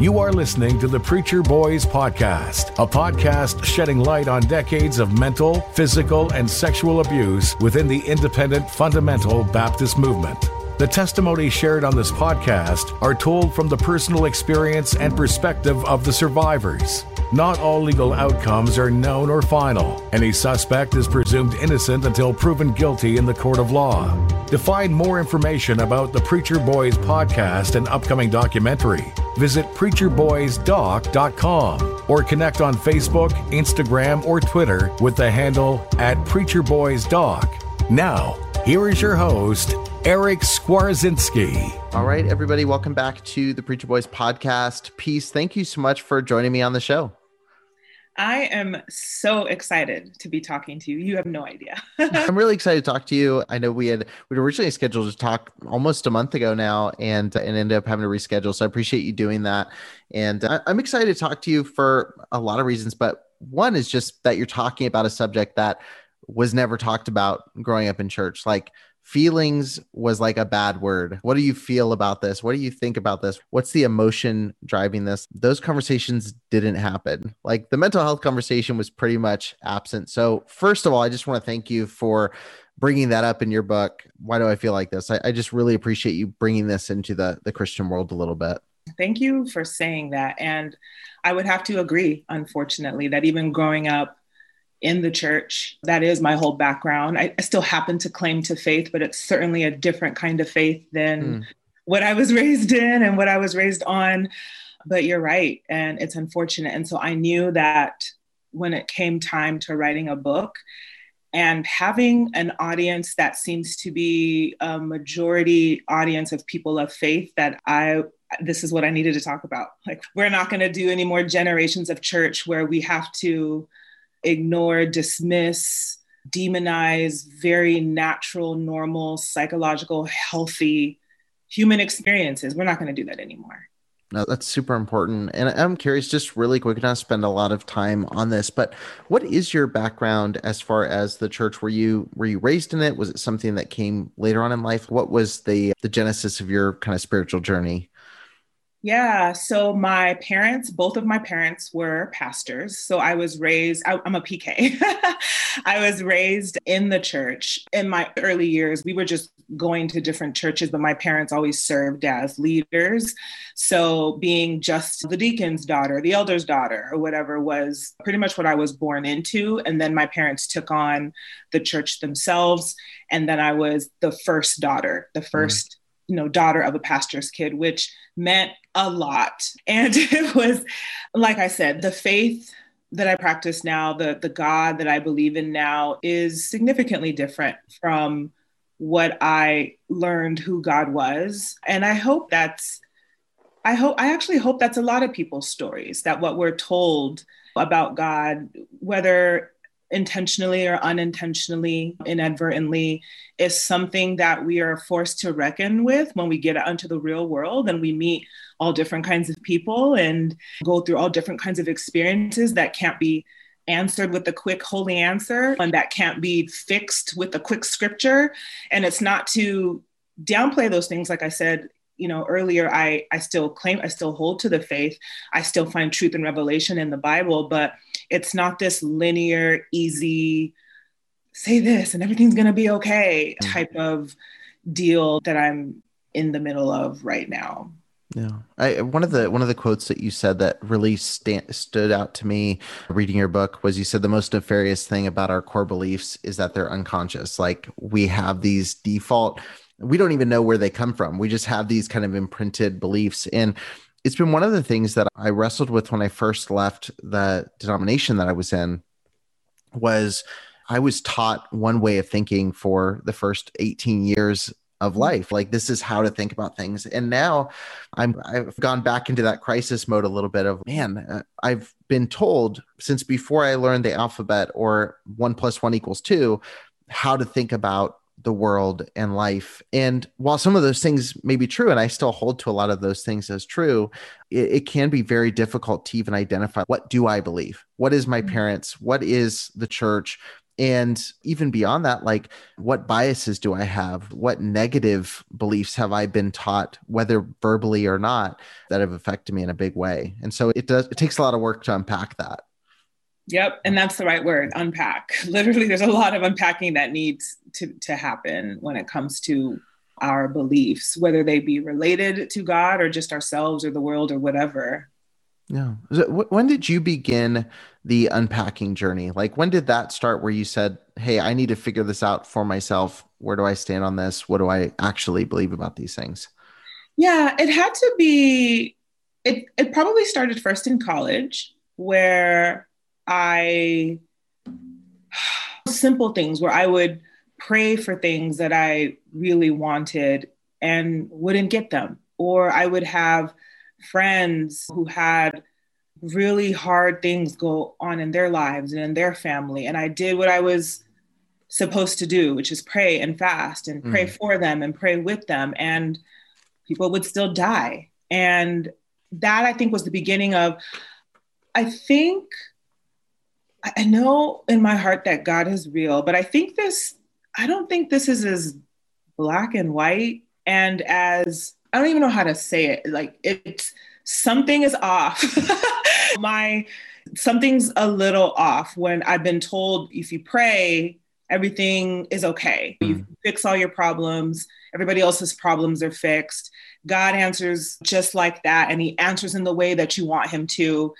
You are listening to the Preacher Boys Podcast, a podcast shedding light on decades of mental, physical, and sexual abuse within the independent fundamental Baptist movement. The testimonies shared on this podcast are told from the personal experience and perspective of the survivors. Not all legal outcomes are known or final. Any suspect is presumed innocent until proven guilty in the court of law. To find more information about the Preacher Boys podcast and upcoming documentary, visit preacherboysdoc.com or connect on Facebook, Instagram, or Twitter with the handle at preacherboysdoc. Now, here is your host, Eric Skwarczynski. All right, everybody, welcome back to the Preacher Boys podcast. Peace. Thank you so much for joining me on the show. I am so excited to be talking to you. You have no idea. I'm really excited to talk to you. I know we had we originally scheduled to talk almost a month ago now, and and ended up having to reschedule. So I appreciate you doing that, and I, I'm excited to talk to you for a lot of reasons. But one is just that you're talking about a subject that was never talked about growing up in church, like feelings was like a bad word. What do you feel about this? What do you think about this? What's the emotion driving this? Those conversations didn't happen. Like the mental health conversation was pretty much absent. So, first of all, I just want to thank you for bringing that up in your book. Why do I feel like this? I, I just really appreciate you bringing this into the, the Christian world a little bit. Thank you for saying that. And I would have to agree, unfortunately, that even growing up in the church. That is my whole background. I, I, still happen to claim to faith, but it's certainly a different kind of faith than mm. what I was raised in and what I was raised on. But you're right. And it's unfortunate. And so I knew that when it came time to writing a book, and having an audience that seems to be a majority audience of people of faith that I this is what I needed to talk about. Like we're not going to do any more generations of church where we have to ignore, dismiss, demonize very natural, normal, psychological, healthy human experiences. We're not going to do that anymore. No, that's super important. And I'm curious, just really quick, not spend a lot of time on this, but what is your background as far as the church? Were you were you raised in it? Was it something that came later on in life? What was the the genesis of your kind of spiritual journey? Yeah. So my parents, both of my parents were pastors. So I was raised, I, am a PK. I was raised in the church. In my early years, we were just going to different churches, but my parents always served as leaders. So being just the deacon's daughter, the elder's daughter, or whatever was pretty much what I was born into. And then my parents took on the church themselves. And then I was the first daughter, the 1st mm you know daughter of a pastor's kid which meant a lot. And it was like i said the faith that i practice now the the god that i believe in now is significantly different from what i learned who god was. And i hope that's i hope i actually hope that's a lot of people's stories that what we're told about god whether intentionally or unintentionally, inadvertently, is something that we are forced to reckon with when we get out into the real world and we meet all different kinds of people and go through all different kinds of experiences that can't be answered with a quick holy answer and that can't be fixed with a quick scripture. And it's not to downplay those things, like I said, you know earlier i i still claim i still hold to the faith i still find truth and revelation in the bible but it's not this linear easy say this and everything's going to be okay mm-hmm. type of deal that I'm in the middle of right now. Yeah, I, one of the one of the quotes that you said that really sta- stood out to me reading your book was you said the most nefarious thing about our core beliefs is that they're unconscious. Like we have these default, we don't even know where they come from. We just have these kind of imprinted beliefs, and it's been one of the things that I wrestled with when I first left the denomination that I was in. Was I was taught one way of thinking for the first 18 years of life like this is how to think about things and now i'm i've gone back into that crisis mode a little bit of man uh, i've been told since before i learned the alphabet or one plus one equals two how to think about the world and life. And while some of those things may be true and i still hold to a lot of those things as true it, it can be very difficult to even identify what do i believe? What is my mm-hmm. parents? What is the church? And even beyond that like what biases do i have? What negative beliefs have i been taught whether verbally or not that have affected me in a big way? And so it does it takes a lot of work to unpack that yep and that's the right word unpack literally there's a lot of unpacking that needs to, to happen when it comes to our beliefs whether they be related to god or just ourselves or the world or whatever yeah. When did you begin the unpacking journey? Like, when did that start where you said, Hey, I need to figure this out for myself? Where do I stand on this? What do I actually believe about these things? Yeah, it had to be, it, it probably started first in college where I, simple things where I would pray for things that I really wanted and wouldn't get them. Or I would have friends who had really hard things go on in their lives and in their family. And I did what I was supposed to do, which is pray and fast and pray mm. for them and pray with them. And people would still die. And that I think was the beginning of, I think, I know in my heart that God is real, but I think this, I don't think this is as black and white and as I don't even know how to say it. Like it's something is off. My something's a little off when I've been told if you pray, everything is okay. Mm. You fix all your problems, everybody else's problems are fixed. God answers just like that, and He answers in the way that you want Him to.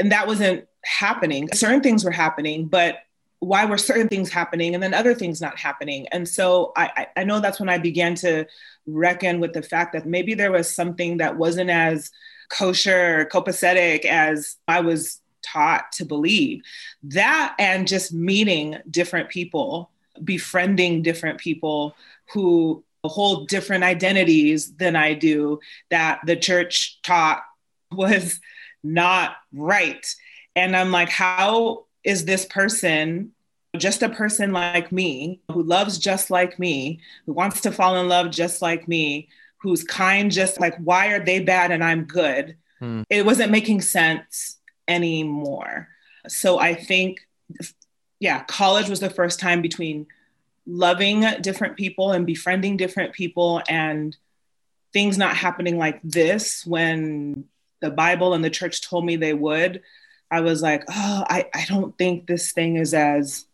And that wasn't happening. Certain things were happening, but why were certain things happening and then other things not happening? And so I, I know that's when I began to reckon with the fact that maybe there was something that wasn't as kosher, copacetic as I was taught to believe. That and just meeting different people, befriending different people who hold different identities than I do, that the church taught was not right. And I'm like, how is this person just a person like me who loves just like me, who wants to fall in love just like me, who's kind just like, why are they bad and I'm good? Hmm. It wasn't making sense anymore. So I think, yeah, college was the first time between loving different people and befriending different people and things not happening like this when the Bible and the church told me they would. I was like, oh, I, I don't think this thing is as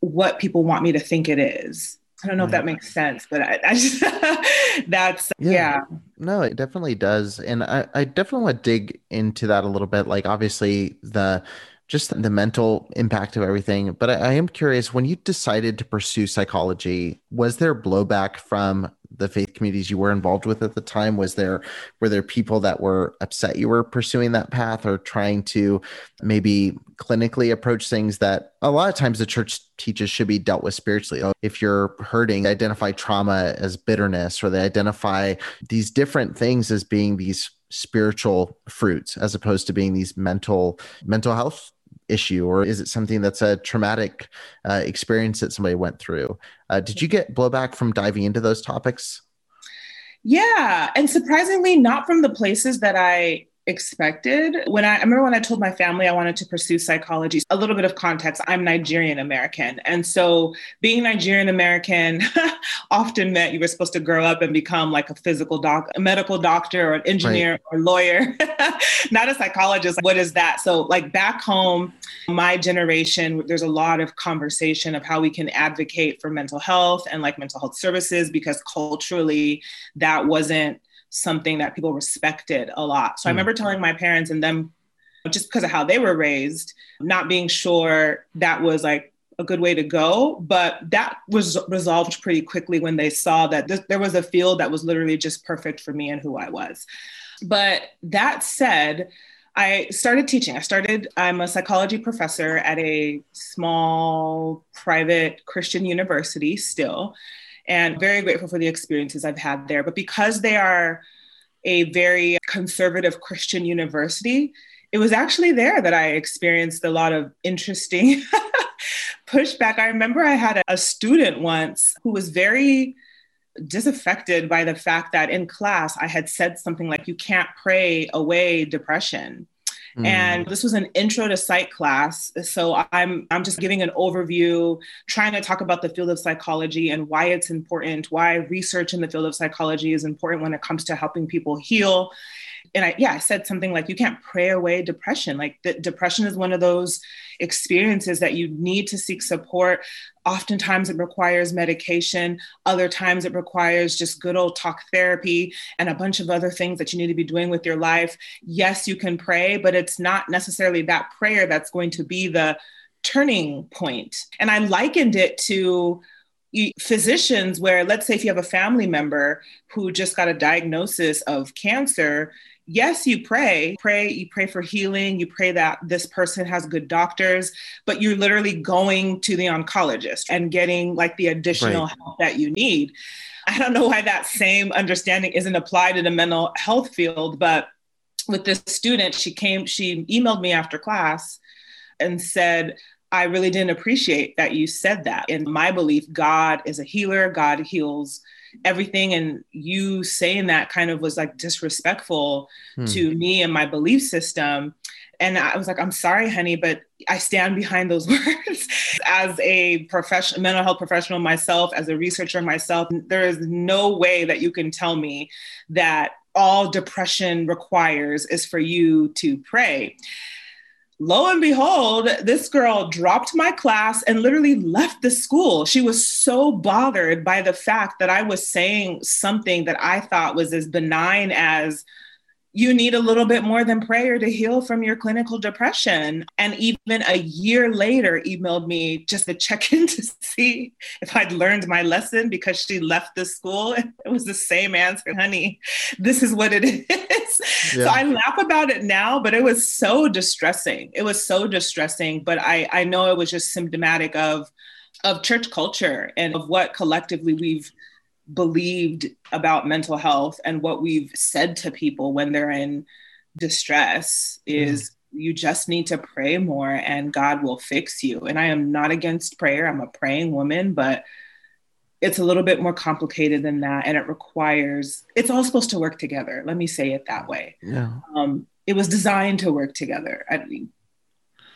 what people want me to think it is. I don't know right. if that mm. makes sense, but I, I just that's yeah. yeah. No, it definitely does. And I, I definitely want to dig into that a little bit. Like obviously the just the mental impact of everything. But I, I, am curious when you decided to pursue psychology, was there blowback from the faith communities you were involved with at the time? Was there were there people that were upset you were pursuing that path or trying to maybe clinically approach things that a lot of times the church teaches should be dealt with spiritually? Oh, if you're hurting, identify trauma as bitterness, or they identify these different things as being these spiritual fruits as opposed to being these mental mental health issue or is it something that's a traumatic uh, experience that somebody went through? Uh, did you get blowback from diving into those topics? Yeah and surprisingly not from the places that i expected. When I, I, remember when I told my family I wanted to pursue psychology, a little bit of context, I'm Nigerian American. And so being Nigerian American often meant you were supposed to grow up and become like a physical doc, a medical doctor or an engineer right. or lawyer, not a psychologist. What is that? So like back home, my generation, there's a lot of conversation of how we can advocate for mental health and like mental health services because culturally that wasn't something that people respected a lot. So mm. I hmm. remember telling my parents and them just because of how they were raised, not being sure that was like a good way to go. But that was resolved pretty quickly when they saw that th- there was a field that was literally just perfect for me and who I was. But that said, I started teaching. I started, I'm a psychology professor at a small private Christian university still and very grateful for the experiences I've had there. But because they are a very conservative Christian university, it was actually there that I experienced a lot of interesting pushback. I remember I had a student once who was very disaffected by the fact that in class I had said something like, You can't pray away depression. Mm. And this was an intro to psych class. So I'm I'm just giving an overview, trying to talk about the field of psychology and why it's important, why research in the field of psychology is important when it comes to helping people heal and I, yeah, I said something like, you can't pray away depression. Like the, depression is one of those experiences that you need to seek support. Oftentimes it requires medication. Other times it requires just good old talk therapy and a bunch of other things that you need to be doing with your life. Yes, you can pray, but it's not necessarily that prayer that's going to be the turning point. And I likened it to physicians where let's say if you have a family member who just got a diagnosis of cancer yes, you pray, pray, you pray for healing, you pray that this person has good doctors, but you're literally going to the oncologist and getting like the additional right. help that you need. I don't know why that same understanding isn't applied in the mental health field, but with this student, she came, she emailed me after class and said, I really didn't appreciate that you said that. In my belief, God is a healer, God heals everything and you saying that kind of was like disrespectful hmm. to me and my belief system. And i was like i'm sorry honey but i stand behind those words. As a professional mental health professional myself as a researcher myself there is no way that you can tell me that all depression requires is for you to pray lo and behold, this girl dropped my class and literally left the school. She was so bothered by the fact that I was saying something that I thought was as benign as you need a little bit more than prayer to heal from your clinical depression. And even a year later, emailed me just to check in to see if I'd learned my lesson because she left the school. It was the same answer, honey. This is what it is. Yeah. So I laugh about it now, but it was so distressing. It was so distressing. But I, I know it was just symptomatic of of church culture and of what collectively we've believed about mental health and what we've said to people when they're in distress is mm. you just need to pray more and God will fix you. And I am not against prayer. I'm a praying woman, but it's a little bit more complicated than that and it requires it's all supposed to work together let me say it that way yeah. um, it was designed to work together i mean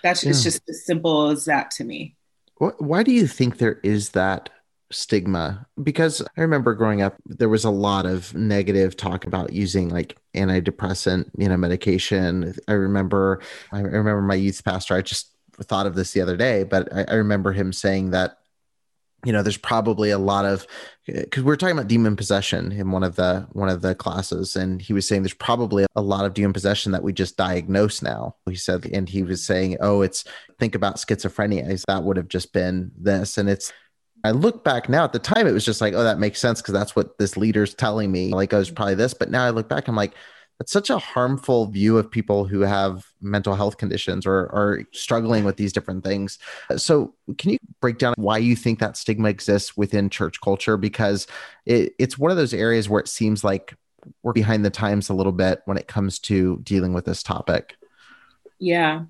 that's yeah. it's just as simple as that to me why do you think there is that stigma because I remember growing up, there was a lot of negative talk about using like antidepressant, you know, medication. I remember, I remember my youth pastor. I just thought of this the other day, but I, I remember him saying that, you know, there's probably a lot of because we are talking about demon possession in one of the one of the classes, and he was saying there's probably a lot of demon possession that we just diagnose now. He said, and he was saying, oh, it's think about schizophrenia. That would have just been this, and it's I look back now at the time, it was just like, oh, that makes sense because that's what this leader's telling me. Like, oh, I was mm-hmm. probably this. But now I look back, I'm like, that's such a harmful view of people who have mental health conditions or are struggling with these different things. So, can you break down why you think that stigma exists within church culture? Because it, it's one of those areas where it seems like we're behind the times a little bit when it comes to dealing with this topic. Yeah.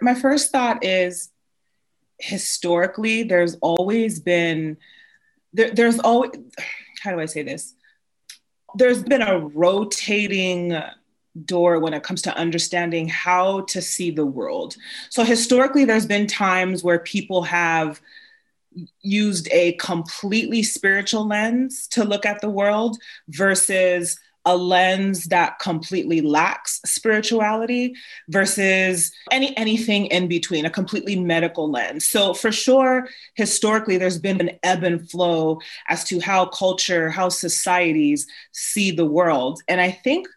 My first thought is historically there's always been there, there's always how do i say this there's been a rotating door when it comes to understanding how to see the world. So historically, there's been times where people have used a completely spiritual lens to look at the world versus a lens that completely lacks spirituality versus any anything in between a completely medical lens. So for sure historically there's been an ebb and flow as to how culture how societies see the world. And i think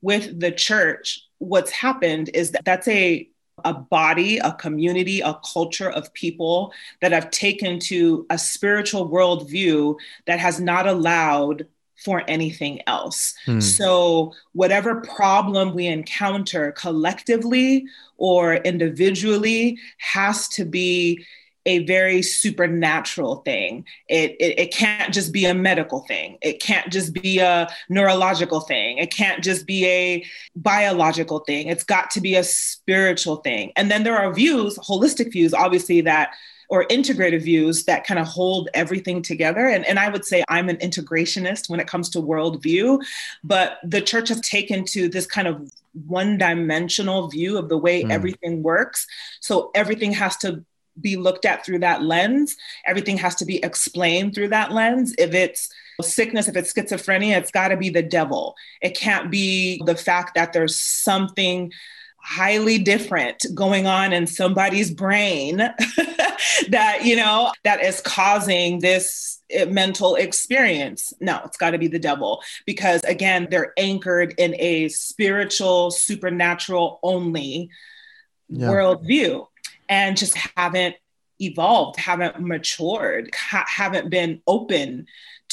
with the church what's happened is that that's a a body, a community, a culture of people that have taken to a spiritual worldview that has not allowed for anything else. Hmm. So, whatever problem we encounter collectively or individually has to be a very supernatural thing. It, it, it, can't just be a medical thing. It can't just be a neurological thing. It can't just be a biological thing. It's got to be a spiritual thing. And then there are views, holistic views, obviously, that or integrative views that kind of hold everything together. And, and I would say I'm an integrationist when it comes to worldview, but the church has taken to this kind of one dimensional view of the way mm. everything works. So everything has to be looked at through that lens. Everything has to be explained through that lens. If it's sickness, if it's schizophrenia, it's got to be the devil. It can't be the fact that there's something highly different going on in somebody's brain that you know that is causing this mental experience no it's got to be the devil because again they're anchored in a spiritual supernatural only yeah. worldview and just haven't evolved haven't matured ha- haven't been open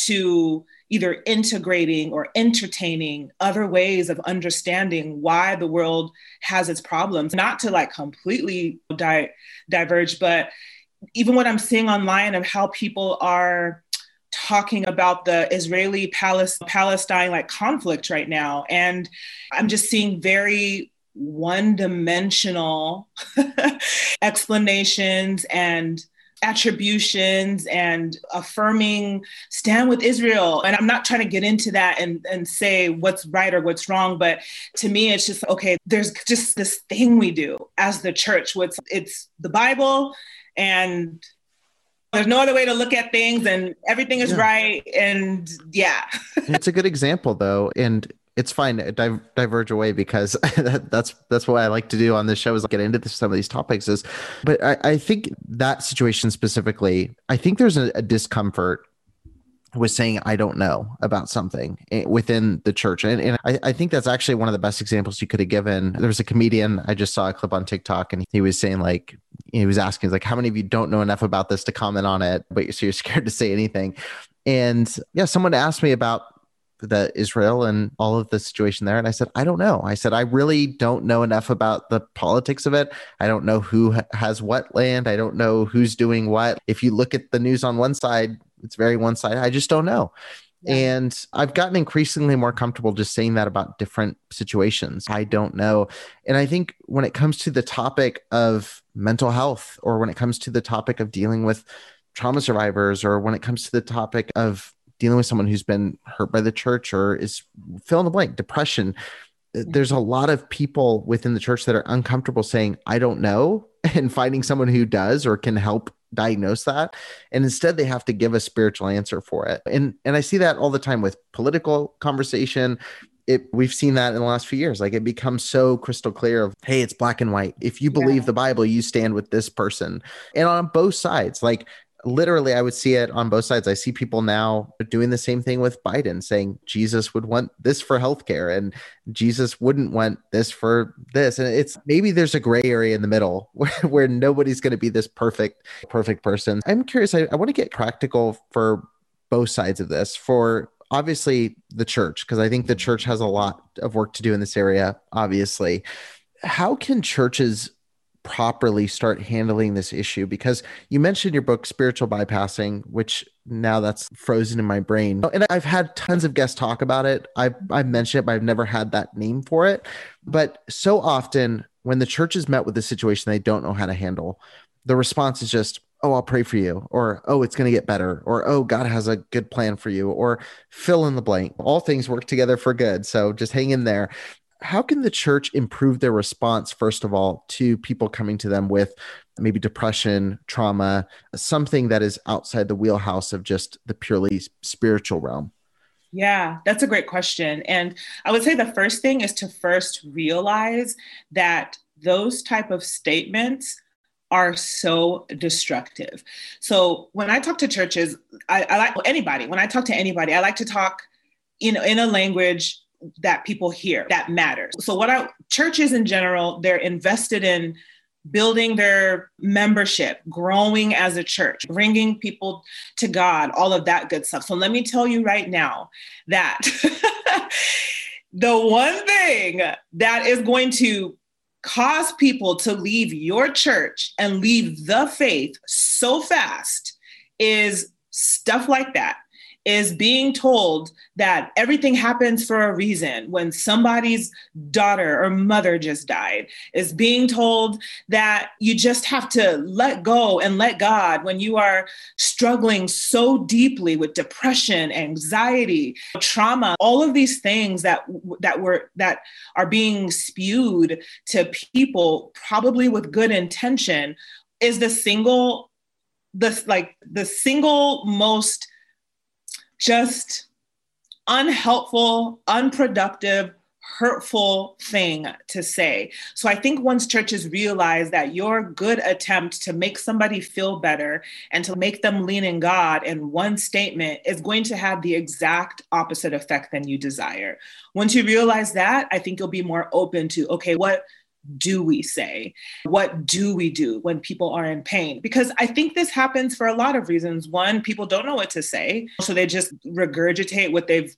to either integrating or entertaining other ways of understanding why the world has its problems, not to like completely di- diverge, but even what I'm seeing online of how people are talking about the Israeli Palestine like conflict right now. And I'm just seeing very one dimensional explanations and attributions and affirming stand with Israel. And I'm not trying to get into that and, and say what's right or what's wrong, but to me, it's just okay, there's just this thing we do as the church. What's it's the Bible and there's no other way to look at things and everything is yeah. right. And yeah. it's a good example though. And it's fine to diverge away because that's that's what I like to do on this show is get into this, some of these topics is but I, I, think that situation specifically I think there's a, a discomfort with saying I don't know about something eh, within the church. And, and I, I, think that's actually one of the best examples you could have given. There was a comedian, I just saw a clip on TikTok, and he was saying, like, he was asking, like, how many of you don't know enough about this to comment on it, but you're, so you're scared to say anything? And yeah, someone asked me about the Israel and all of the situation there. And I said, I don't know. I said, I really don't know enough about the politics of it. I don't know who has what land. I don't know who's doing what. If you look at the news on one side, it's very one side. I just don't know. Yeah. And I've gotten increasingly more comfortable just saying that about different situations. I don't know. And I think when it comes to the topic of mental health, or when it comes to the topic of dealing with trauma survivors, or when it comes to the topic of dealing with someone who's been hurt by the church or is fill in the blank, depression. Uh, mm-hmm. There's a lot of people within the church that are uncomfortable saying, I don't know, and finding someone who does or can help diagnose that. And instead they have to give a spiritual answer for it. And and i see that all the time with political conversation. It we've seen that in the last few years. Like it becomes so crystal clear of hey it's black and white. If you believe yeah. the bible you stand with this person. And on both sides like literally i would see it on both sides. I see people now doing the same thing with biden saying jesus would want this for healthcare and jesus wouldn't want this for this. And it's maybe there's a gray area in the middle where, where nobody's going to be this perfect perfect person. I'm curious i, I want to get practical for both sides of this for obviously the church because i think the church has a lot of work to do in this area obviously. How can churches properly start handling this issue because you mentioned your book spiritual bypassing which now that's frozen in my brain. And i've had tons of guests talk about it. I've, I've mentioned it but i've never had that name for it. But so often when the church is met with a situation they don't know how to handle the response is just oh i'll pray for you or oh it's going to get better or oh god has a good plan for you or fill in the blank. All things work together for good so just hang in there how can the church improve their response, first of all, to people coming to them with maybe depression, trauma, something that is outside the wheelhouse of just the purely spiritual realm? Yeah, that's a great question. And I would say the first thing is to first realize that those type of statements are so destructive. So when I talk to churches, I, I like anybody, when I talk to anybody, I like to talk, know, in a language that people hear that matters. So what I churches in general, they're invested in building their membership, growing as a church, bringing people to God, all of that good stuff. So let me tell you right now that the one thing that is going to cause people to leave your church and leave the faith so fast is stuff like that is being told that everything happens for a reason. When somebody's daughter or mother just died, is being told that you just have to let go and let God when you are struggling so deeply with depression, anxiety, trauma, all of these things that that were that are being spewed to people probably with good intention is the single the like the single most just unhelpful, unproductive, hurtful thing to say. So I think once churches realize that your good attempt to make somebody feel better and to make them lean in God in one statement is going to have the exact opposite effect than you desire. Once you realize that, I think you'll be more open to okay, what do we say? What do we do when people are in pain? Because I think this happens for a lot of reasons. One, people don't know what to say, so they just regurgitate what they've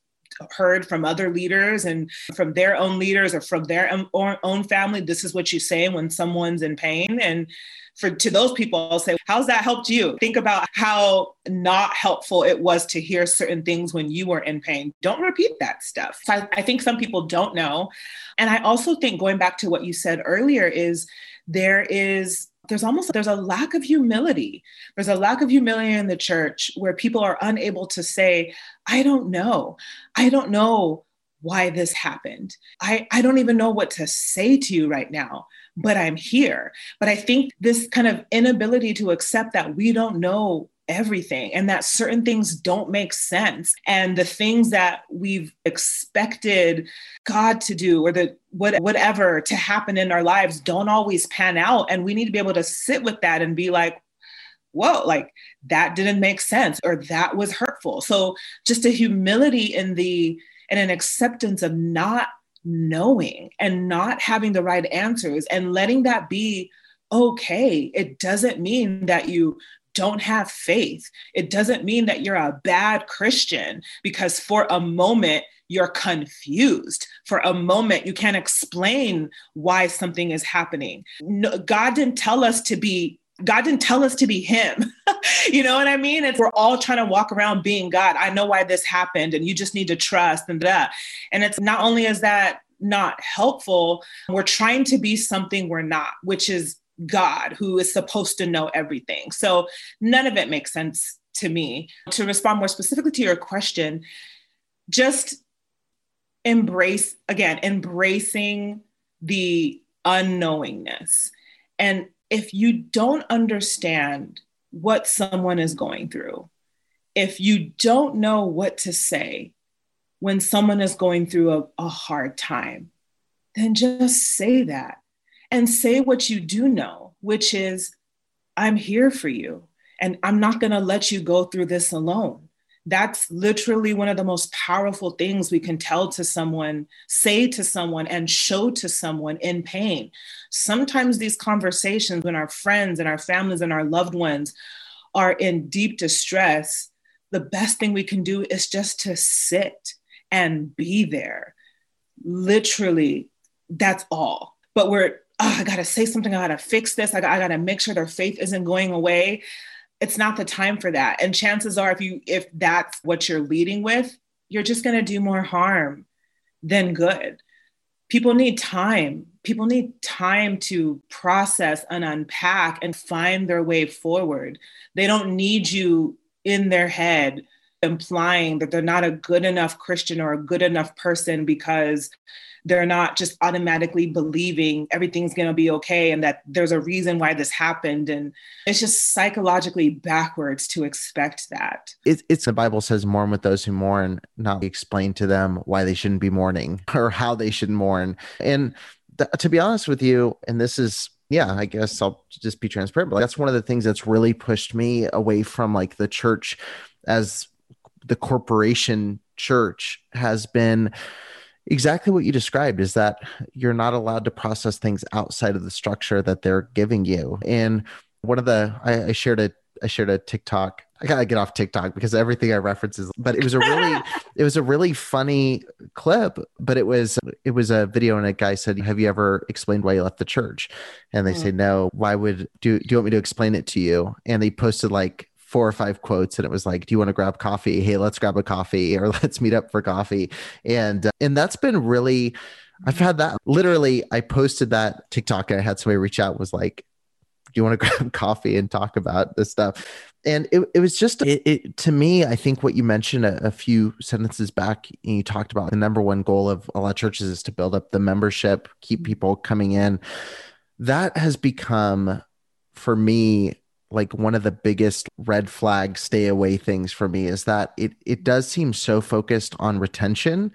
heard from other leaders and from their own leaders or from their own family. This is what you say when someone's in pain. And for to those people, I'll say, how's that helped you? Think about how not helpful it was to hear certain things when you were in pain. Don't repeat that stuff. So I, I think some people don't know. And I also think going back to what you said earlier is there is there's almost there's a lack of humility there's a lack of humility in the church where people are unable to say i don't know i don't know why this happened i i don't even know what to say to you right now but i'm here. But i think this kind of inability to accept that we don't know everything and that certain things don't make sense. And the things that we've expected god to do or the what, whatever to happen in our lives don't always pan out. And we need to be able to sit with that and be like whoa like that didn't make sense or that was hurtful. So just a humility in the and an acceptance of not knowing and not having the right answers and letting that be okay. It doesn't mean that you don't have faith. It doesn't mean that you're a bad Christian because for a moment you're confused. For a moment you can't explain why something is happening. No, God didn't tell us to be God didn't tell us to be him. you know what I mean? It's we're all trying to walk around being God. I know why this happened and you just need to trust and that. And it's not only is that not helpful, we're trying to be something we're not, which is God who is supposed to know everything. So none of it makes sense to me. To respond more specifically to your question, just embrace, again, embracing the unknowingness. And if you don't understand what someone is going through, if you don't know what to say when someone is going through a, a hard time, then just say that and say what you do know, which is, I'm here for you and I'm not going to let you go through this alone. That's literally one of the most powerful things we can tell to someone, say to someone, and show to someone in pain. Sometimes these conversations, when our friends and our families and our loved ones are in deep distress, the best thing we can do is just to sit and be there. Literally, that's all. But we're oh, I got to say something. I got to fix this. I I got to make sure their faith isn't going away. It's not the time for that. And chances are, if you if that's what you're leading with, you're just going to do more harm than good. People need time. People need time to process and unpack and find their way forward. They don't need you in their head implying that they're not a good enough Christian or a good enough person because they're not just automatically believing everything's going to be okay and that there's a reason why this happened and it's just psychologically backwards to expect that it, it's the bible says mourn with those who mourn not explain to them why they shouldn't be mourning or how they should mourn and th- to be honest with you and this is yeah, I guess I'll just be transparent. But that's one of the things that's really pushed me away from like the church as the corporation church has been exactly what you described is that you're not allowed to process things outside of the structure that they're giving you. And one of the I, I shared a I shared a TikTok. I gotta get off TikTok because everything I reference is. But it was a really, it was a really funny clip. But it was, it was a video, and a guy said, "Have you ever explained why you left the church?" And they mm. say, "No. Why would do? Do you want me to explain it to you?" And they posted like four or five quotes and it was like do you want to grab coffee? Hey let's grab a coffee or let's meet up for coffee. And uh, and that's been really i've had that literally i posted that tiktok and i had somebody reach out was like do you want to grab coffee and talk about this stuff? And it, it was just it, it, to me i think what you mentioned a, a few sentences back you talked about the number one goal of a lot of churches is to build up the membership keep people coming in. That has become for me like one of the biggest red flag stay away things for me is that it it does seem so focused on retention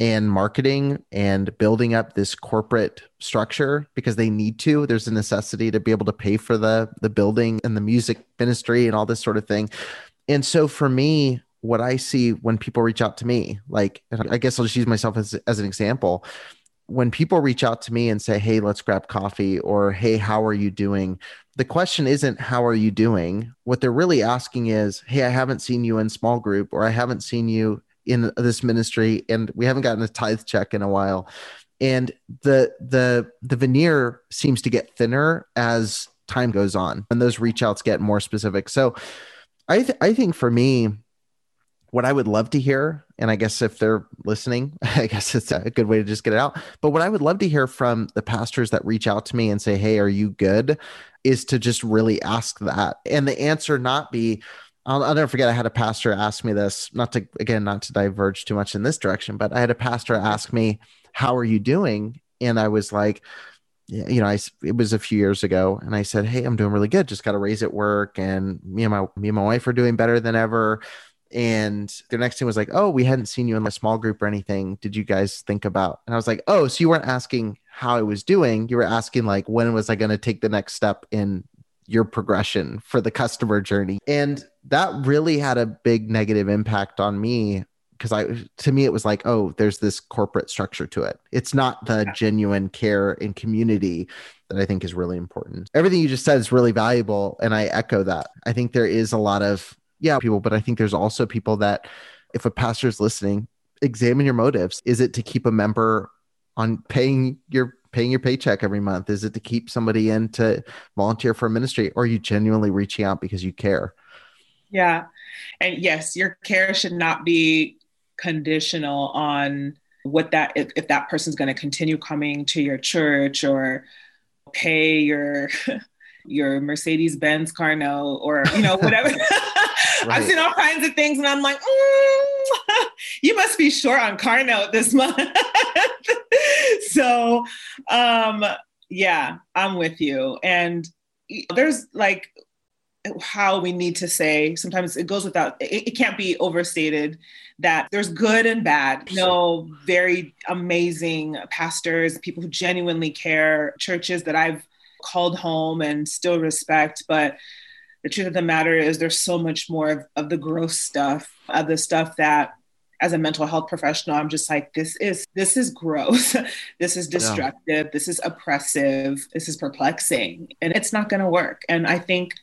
and marketing and building up this corporate structure because they need to. There's a necessity to be able to pay for the the building and the music ministry and all this sort of thing. And so for me what i see when people reach out to me like i guess i'll just use myself as, as an example when people reach out to me and say, Hey, let's grab coffee, or Hey, how are you doing? The question isn't, How are you doing? What they're really asking is, Hey, I haven't seen you in small group, or I haven't seen you in this ministry, and we haven't gotten a tithe check in a while. And the the the veneer seems to get thinner as time goes on, and those reach outs get more specific. So I th- I think for me, what I would love to hear, and I guess if they're listening, I guess it's a good way to just get it out. But what I would love to hear from the pastors that reach out to me and say, Hey, are you good? is to just really ask that. And the answer not be, I'll, I'll never forget, I had a pastor ask me this, not to, again, not to diverge too much in this direction, but I had a pastor ask me, How are you doing? And I was like, you know, I it was a few years ago, and I said, "Hey, I'm doing really good. Just got a raise at work, and me and my me and my wife are doing better than ever. And their next thing was like, oh, we hadn't seen you in a small group or anything. Did you guys think about? And I was like, oh, so you weren't asking how I was doing. You were asking like, when was I going to take the next step in your progression for the customer journey? And that really had a big negative impact on me because I to me it was like, oh, there's this corporate structure to it. It's not the genuine care and community that I think is really important. Everything you just said is really valuable and I echo that. I think there is a lot of yeah, people, but I think there's also people that if a pastor is listening, examine your motives. Is it to keep a member on paying your paying your paycheck every month? Is it to keep somebody in to volunteer for a ministry? Or are you genuinely reaching out because you care? Yeah. And yes, your care should not be conditional on what that if, if that person's going to continue coming to your church or pay your your Mercedes Benz car note or you know whatever Right. I've seen all kinds of things, and I'm like, mm, you must be short on car note this month. so, um, yeah, I'm with you. And there's like how we need to say sometimes it goes without it, it, can't be overstated that there's good and bad no very amazing pastors people who genuinely care churches that i've called home and still respect but the truth of the matter is there's so much more of, of the gross stuff of the stuff that as a mental health professional i'm just like this is this is gross. This is destructive. Yeah. this is oppressive. This is perplexing. And it's not going to work. And i think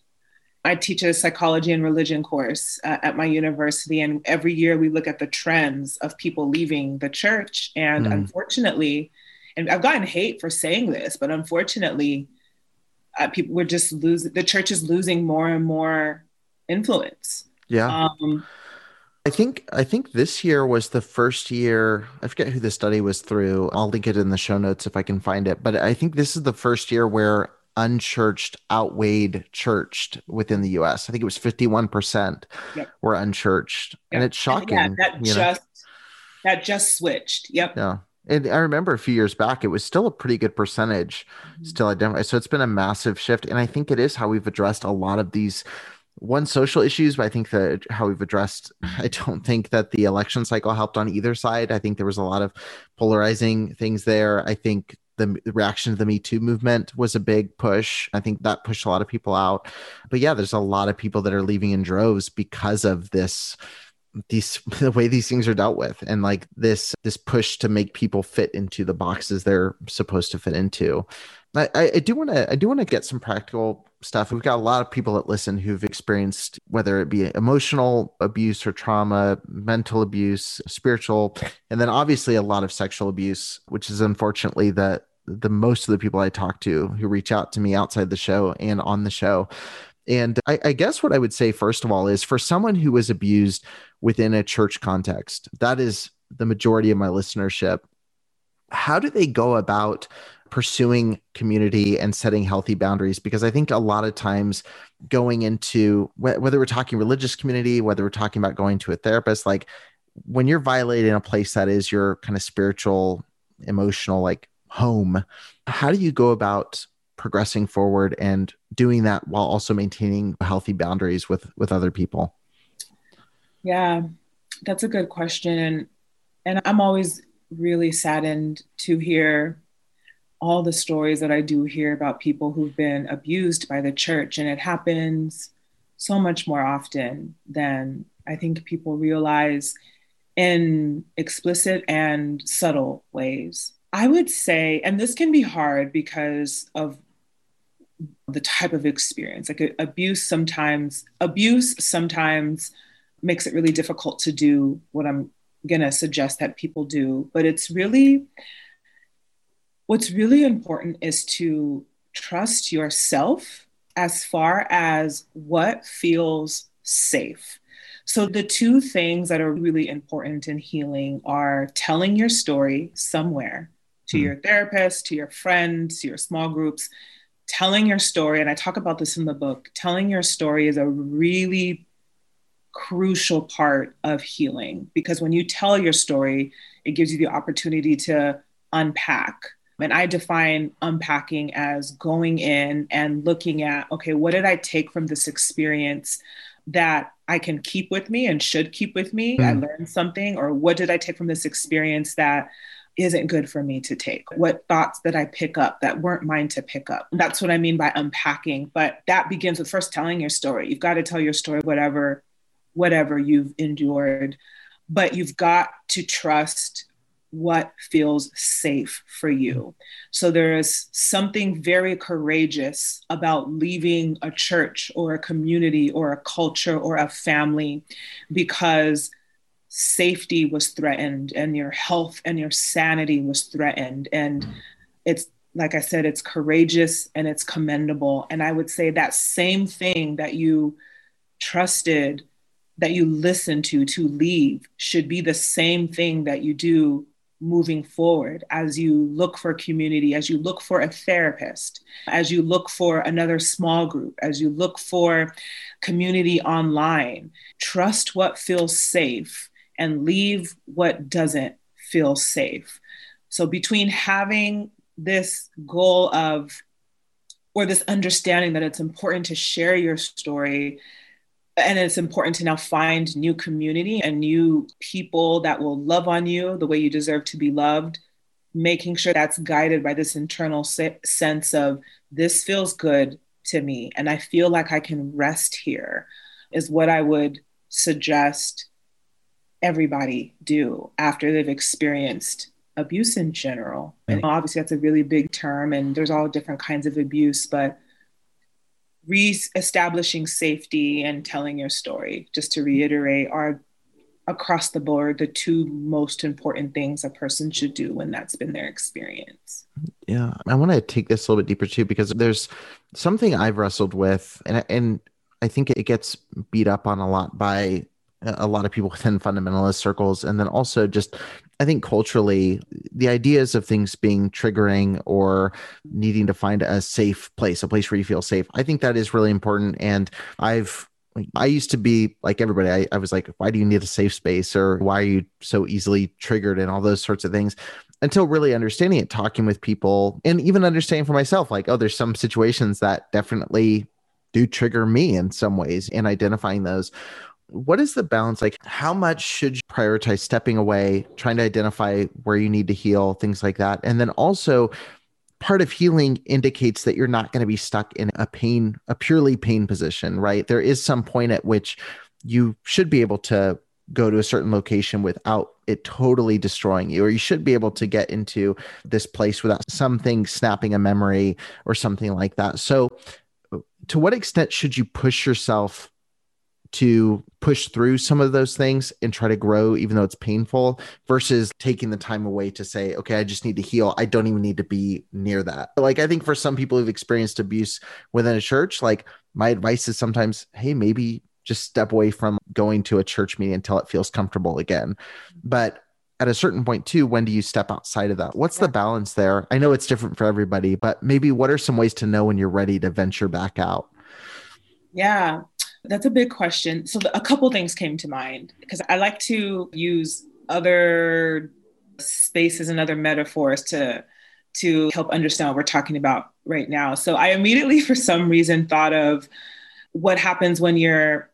i teach a psychology and religion course uh, at my university and every year we look at the trends of people leaving the church. And mm. unfortunately and i've gotten hate for saying this but unfortunately uh, people were just losing the church is losing more and more influence yeah um, I think I think this year was the first year. I forget who the study was through. I'll link it in the show notes if I can find it. But I think this is the first year where unchurched outweighed churched within the US. I think it was 51% yep. were unchurched. Yep. And it's shocking. Yeah, that just know? that just switched. Yep. Yeah. And I remember a few years back, it was still a pretty good percentage mm-hmm. still identified. So it's been a massive shift. And I think it is how we've addressed a lot of these one social issues, but I think that how we've addressed, I don't think that the election cycle helped on either side. I think there was a lot of polarizing things there. I think the reaction to the Me Too movement was a big push. I think that pushed a lot of people out. But yeah, there's a lot of people that are leaving in droves because of this these the way these things are dealt with and like this this push to make people fit into the boxes they're supposed to fit into. I i do want to i do want to get some practical stuff. We've got a lot of people that listen who've experienced whether it be emotional abuse or trauma mental abuse spiritual and then obviously a lot of sexual abuse which is unfortunately the the most of the people i talk to who reach out to me outside the show and on the show and I, I, guess what I would say, first of all, is for someone who was abused within a church context, that is the majority of my listenership. How do they go about pursuing community and setting healthy boundaries? Because I think a lot of times going into whether we're talking religious community, whether we're talking about going to a therapist, like when you're violating a place that is your kind of spiritual, emotional, like home, how do you go about progressing forward and doing that while also maintaining healthy boundaries with with other people? Yeah that's a good question. And i'm always really saddened to hear all the stories that i do hear about people who've been abused by the church. And it happens so much more often than i think people realize in explicit and subtle ways. I would say, and this can be hard because of the type of experience. Like abuse sometimes, abuse sometimes makes it really difficult to do what I'm going to suggest that people do. But it's really, what's really important is to trust yourself as far as what feels safe. So, the two things that are really important in healing are telling your story somewhere to mm. your therapist, to your friends, to your small groups, telling your story, and I talk about this in the book, telling your story is a really crucial part of healing because when you tell your story, it gives you the opportunity to unpack. And I define unpacking as going in and looking at, okay, what did I take from this experience that I can keep with me and should keep with me? Mm. I learned something, or what did I take from this experience that isn't good for me to take? What thoughts that I pick up that weren't mine to pick up? Mm-hmm. That's what I mean by unpacking. But that begins with first telling your story. You've got to tell your story, whatever, whatever you've endured. But you've got to trust what feels safe for you. Mm-hmm. So there is something very courageous about leaving a church or a community or a culture or a family because safety was threatened and your health and your sanity was threatened. And mm-hmm. it's like i said it's courageous and it's commendable. And i would say that same thing that you trusted that you listened to to leave should be the same thing that you do moving forward. As you look for community, as you look for a therapist, as you look for another small group, as you look for community online. Trust what feels safe and leave what doesn't feel safe. So, between having this goal of, or this understanding that it's important to share your story, and it's important to now find new community and new people that will love on you the way you deserve to be loved, making sure that's guided by this internal se- sense of this feels good to me and I feel like I can rest here, is what I would suggest everybody do after they've experienced abuse in general. And obviously, that's a really big term, and there's all different kinds of abuse, but re-establishing safety and telling your story, just to reiterate, are across the board the two most important things a person should do when that's been their experience. Yeah, I want to take this a little bit deeper too because there's something I've wrestled with, and and I think it gets beat up on a lot by a lot of people within fundamentalist circles and then also just I think culturally, the ideas of things being triggering or needing to find a safe place, a place where you feel safe, I think that is really important. And I've I used to be like everybody. I, I was like, why do you need a safe space? Or why are you so easily triggered and all those sorts of things? Until really understanding it, talking with people, and even understanding for myself, like, oh, there's some situations that definitely do trigger me in some ways and identifying those what is the balance? Like how much should you prioritize stepping away trying to identify where you need to heal things like that? And then also part of healing indicates that you're not going to be stuck in a pain a purely pain position right? There is some point at which you should be able to go to a certain location without it totally destroying you or you should be able to get into this place without something snapping a memory or something like that. So to what extent should you push yourself to push through some of those things and try to grow even though it's painful versus taking the time away to say okay i just need to heal. I don't even need to be near that. Like i think for some people who've experienced abuse within a church like my advice is sometimes hey maybe just step away from going to a church meeting until it feels comfortable again. But at a certain point too when do you step outside of that? What's the balance there? I know it's different for everybody but maybe what are some ways to know when you're ready to venture back out? Yeah that's a big question. So a couple things came to mind because I like to use other spaces and other metaphors to to help understand what we're talking about right now. So I immediately for some reason thought of what happens when you're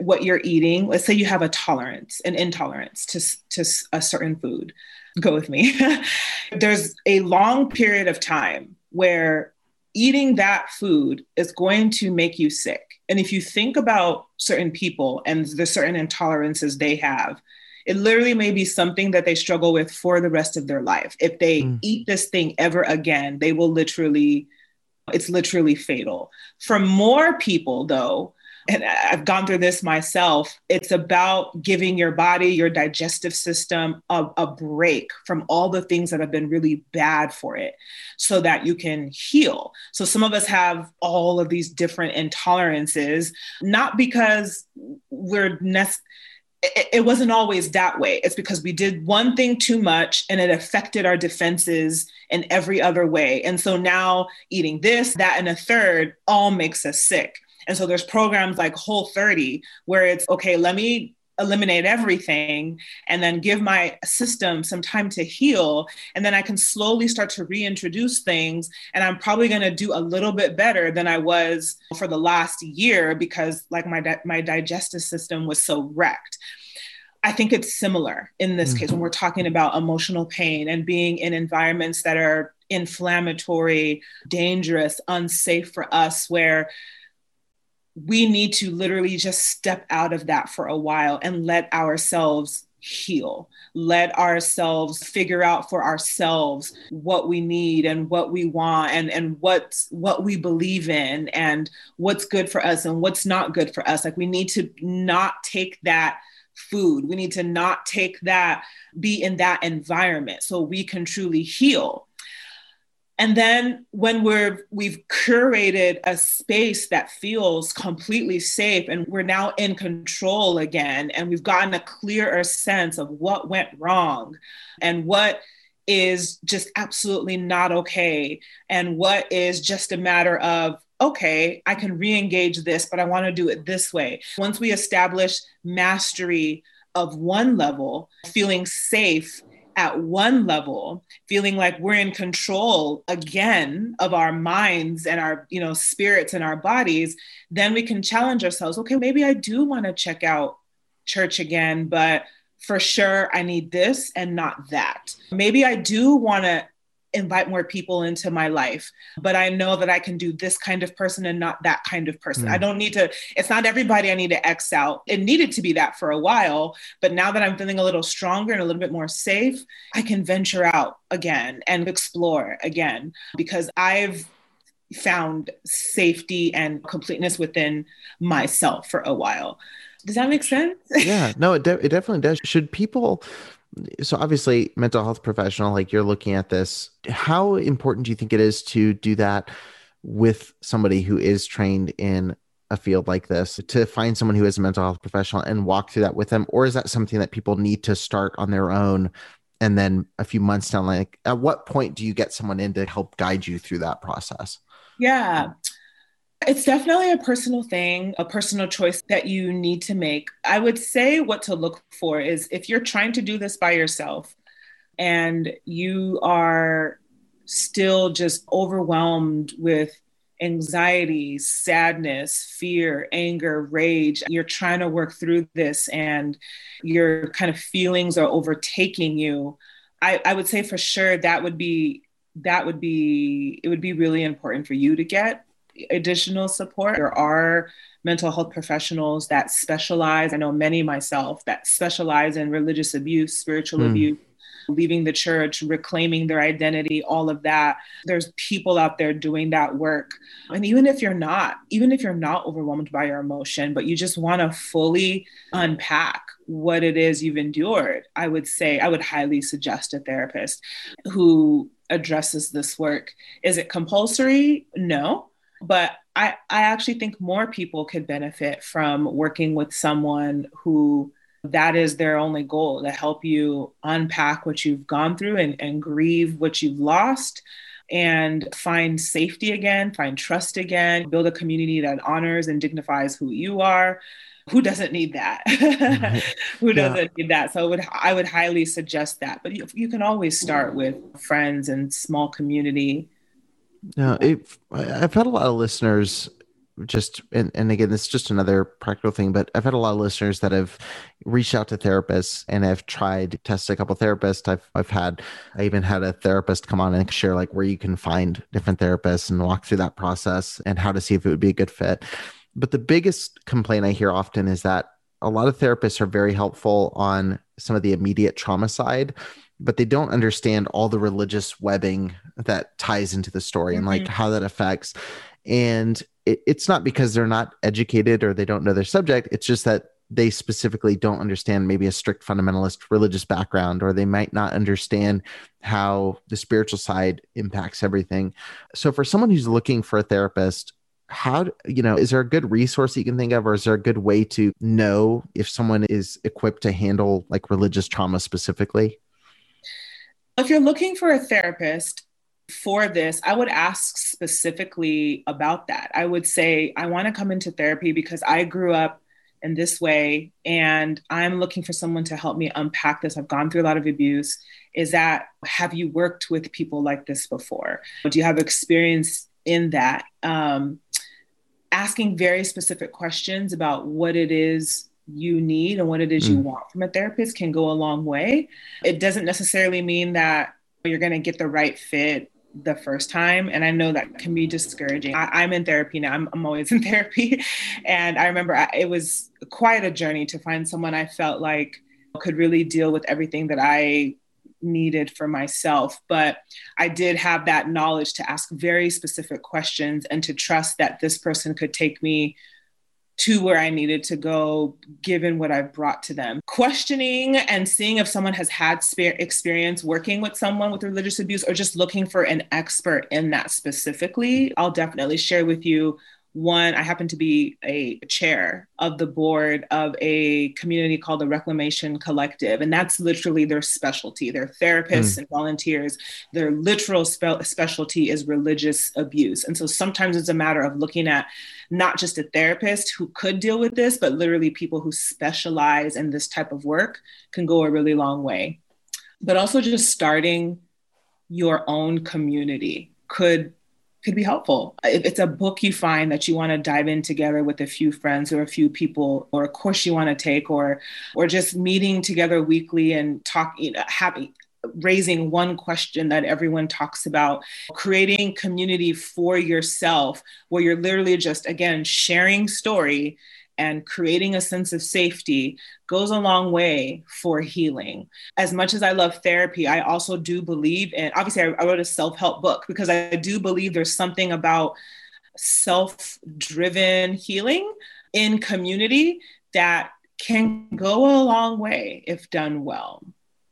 what you're eating. Let's say you have a tolerance, an intolerance to to a certain food. Go with me. There's a long period of time where eating that food is going to make you sick and if you think about certain people and the certain intolerances they have, it literally may be something that they struggle with for the rest of their life. If they mm. eat this thing ever again, they will literally, it's literally fatal. For more people, though, and I've gone through this myself. It's about giving your body, your digestive system, a, a, break from all the things that have been really bad for it so that you can heal. So, some of us have all of these different intolerances, not because we're necessarily it wasn't always that way. It's because we did one thing too much and it affected our defenses in every other way. And so now eating this, that, and a third all makes us sick. And so there's programs like Whole 30 where it's okay, let me eliminate everything and then give my system some time to heal. And then i can slowly start to reintroduce things. And i'm probably going to do a little bit better than i was for the last year because like my di- my digestive system was so wrecked. I think it's similar in this mm-hmm. case when we're talking about emotional pain and being in environments that are inflammatory, dangerous, unsafe for us, where we need to literally just step out of that for a while and let ourselves heal. Let ourselves figure out for ourselves what we need and what we want and and what's what we believe in and what's good for us and what's not good for us. Like we need to not take that food. We need to not take that be in that environment so we can truly heal and then when we're we've curated a space that feels completely safe and we're now in control again and we've gotten a clearer sense of what went wrong and what is just absolutely not okay and what is just a matter of okay i can re-engage this but i want to do it this way. Once we establish mastery of one level feeling safe at one level feeling like we're in control again of our minds and our you know spirits and our bodies then we can challenge ourselves okay maybe i do want to check out church again but for sure i need this and not that. Maybe i do want to invite more people into my life but i know that i can do this kind of person and not that kind of person. Mm. i don't need to it's not everybody i need to x out. It needed to be that for a while but now that i'm feeling a little stronger and a little bit more safe i can venture out again and explore again because i've found safety and completeness within myself for a while. Does that make sense? Yeah no it, de- it definitely does. Should people so obviously mental health professional like you're looking at this. How important do you think it is to do that with somebody who is trained in a field like this to find someone who is a mental health professional and walk through that with them? Or is that something that people need to start on their own? And then a few months down like at what point do you get someone in to help guide you through that process? Yeah it's definitely a personal thing, a personal choice that you need to make. I would say what to look for is if you're trying to do this by yourself and you are still just overwhelmed with anxiety, sadness, fear, anger, rage. You're trying to work through this and your kind of feelings are overtaking you. I, I would say for sure that would be that would be it would be really important for you to get additional support. There are mental health professionals that specialize, I know many myself, that specialize in religious abuse, spiritual mm. abuse, leaving the church, reclaiming their identity, all of that. There's people out there doing that work. And even if you're not, even if you're not overwhelmed by your emotion, but you just want to fully unpack what it is you've endured, I would say, I would highly suggest a therapist who addresses this work. Is it compulsory? No but I, I actually think more people could benefit from working with someone who that is their only goal to help you unpack what you've gone through and, and grieve what you've lost and find safety again, find trust again, build a community that honors and dignifies who you are. Who doesn't need that? who doesn't yeah. need that? So I would I would highly suggest that. But you, you can always start with friends and small community no, I've had a lot of listeners just and, and again this is just another practical thing but i've had a lot of listeners that have reached out to therapists and i've tried test a couple therapists. I've i've had i even had a therapist come on and share like where you can find different therapists and walk through that process and how to see if it would be a good fit. But the biggest complaint i hear often is that a lot of therapists are very helpful on some of the immediate trauma side but they don't understand all the religious webbing that ties into the story mm-hmm. and like mm-hmm. how that affects. And it, it's not because they're not educated or they don't know their subject. It's just that they specifically don't understand maybe a strict fundamentalist religious background, or they might not understand how the spiritual side impacts everything. So, for someone who's looking for a therapist, how you know is there a good resource you can think of or is there a good way to know if someone is equipped to handle like religious trauma specifically if you're looking for a therapist for this, I would ask specifically about that. I would say, I want to come into therapy because I grew up in this way and I'm looking for someone to help me unpack this. I've gone through a lot of abuse. Is that, have you worked with people like this before? Do you have experience in that? Um, asking very specific questions about what it is you need and what it is mm. you want from a therapist can go a long way. It doesn't necessarily mean that you're going to get the right fit the first time. And I know that can be discouraging. I, am in therapy now, I'm, I'm, always in therapy. And I remember I, it was quite a journey to find someone I felt like could really deal with everything that I needed for myself. But I did have that knowledge to ask very specific questions and to trust that this person could take me to where I needed to go, given what I've brought to them. Questioning and seeing if someone has had experience working with someone with religious abuse or just looking for an expert in that specifically, I'll definitely share with you one, I happen to be a chair of the board of a community called the Reclamation Collective, and that's literally their specialty. They're therapists mm. and volunteers. Their literal spe- specialty is religious abuse. And so sometimes it's a matter of looking at not just a therapist who could deal with this, but literally people who specialize in this type of work can go a really long way. But also just starting your own community could could be helpful. If it's a book you find that you want to dive in together with a few friends or a few people, or a course you want to take, or or just meeting together weekly and talking, you know, raising one question that everyone talks about, creating community for yourself where you're literally just again sharing story and creating a sense of safety goes a long way for healing. As much as I love therapy, I also do believe in, obviously, I, I wrote a self help book because I do believe there's something about self driven healing in community that can go a long way if done well.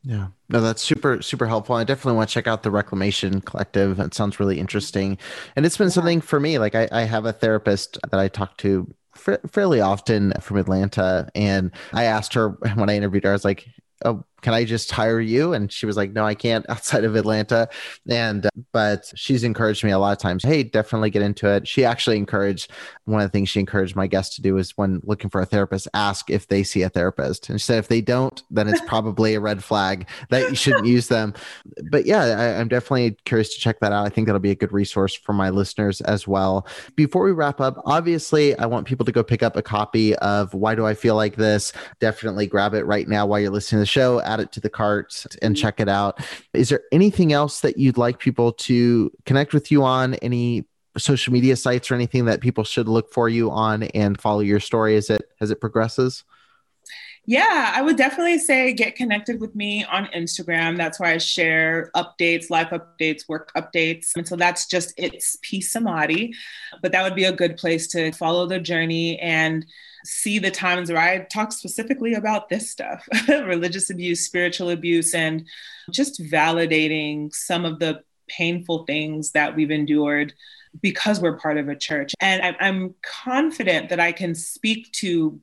Yeah. No, that's super, super helpful. I definitely want to check out the Reclamation Collective. It sounds really interesting. And it's been yeah. something for me. Like I, I have a therapist that I talk to fairly often from Atlanta. And I asked her when I interviewed her, I was like, oh, can I just hire you? And she was like, no, I can't outside of Atlanta. And, uh, but she's encouraged me a lot of times. Hey, definitely get into it. She actually encouraged one of the things she encouraged my guests to do is when looking for a therapist, ask if they see a therapist. And she said, if they don't, then it's probably a red flag that you shouldn't use them. But yeah, I, am definitely curious to check that out. I think that'll be a good resource for my listeners as well. Before we wrap up, obviously, I want people to go pick up a copy of Why Do I Feel Like This? Definitely grab it right now while you're listening to the show add it to the cart and mm-hmm. check it out. Is there anything else that you'd like people to connect with you on? Any social media sites or anything that people should look for you on and follow your story as it as it progresses? Yeah, I would definitely say get connected with me on Instagram. That's where I share updates, life updates, work updates. And so that's just it's P Samadi. But that would be a good place to follow the journey and see the times where I talk specifically about this stuff religious abuse, spiritual abuse, and just validating some of the painful things that we've endured because we're part of a church. And I'm confident that I can speak to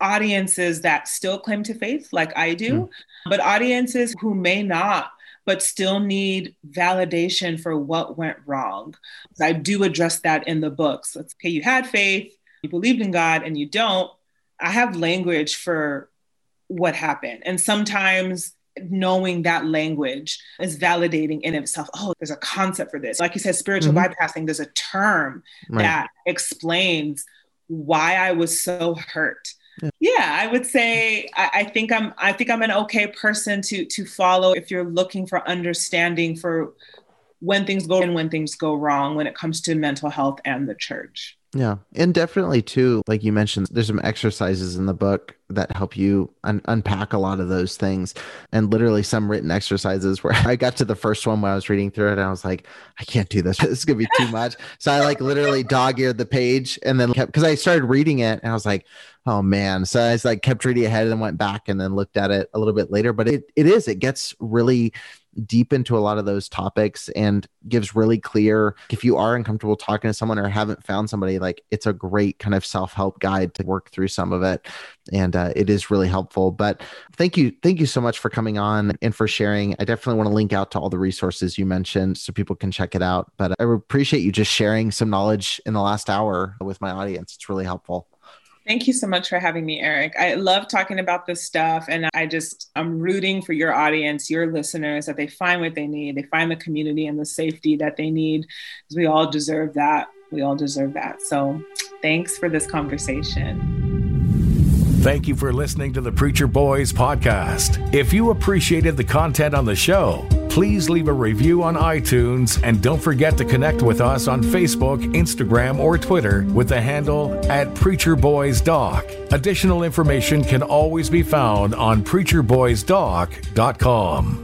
audiences that still claim to faith, like I do, mm. but audiences who may not but still need validation for what went wrong. I do address that in the books. It's okay, you had faith, you believed in God and you don't, I have language for what happened. And sometimes knowing that language is validating in itself. Oh, there's a concept for this. Like you said, spiritual mm-hmm. bypassing, there's a term right. that explains why I was so hurt. Yeah. yeah, I would say I, I, think I'm I think I'm an okay person to to follow if you're looking for understanding for when things go and when things go wrong when it comes to mental health and the church. Yeah. And definitely, too, like you mentioned, there's some exercises in the book that help you un- unpack a lot of those things. And literally, some written exercises where I got to the first one when I was reading through it and I was like, I can't do this. This is going to be too much. So I like literally dog eared the page and then kept, because I started reading it and I was like, oh man. So I was like, kept reading ahead and then went back and then looked at it a little bit later. But it, it is, it gets really deep into a lot of those topics and gives really clear if you are uncomfortable talking to someone or haven't found somebody like it's a great kind of self-help guide to work through some of it. And uh, it is really helpful. But thank you thank you so much for coming on and for sharing. I definitely want to link out to all the resources you mentioned so people can check it out. But i appreciate you just sharing some knowledge in the last hour with my audience. It's really helpful Thank you so much for having me, Eric. I love talking about this stuff. And I just, I'm rooting for your audience, your listeners, that they find what they need. They find the community and the safety that they need because we all deserve that. We all deserve that. So thanks for this conversation. Thank you for listening to the Preacher Boys podcast. If you appreciated the content on the show, please leave a review on iTunes and don't forget to connect with us on Facebook, Instagram, or Twitter with the handle at Preacher Boys Doc. Additional information can always be found on preacherboysdoc.com.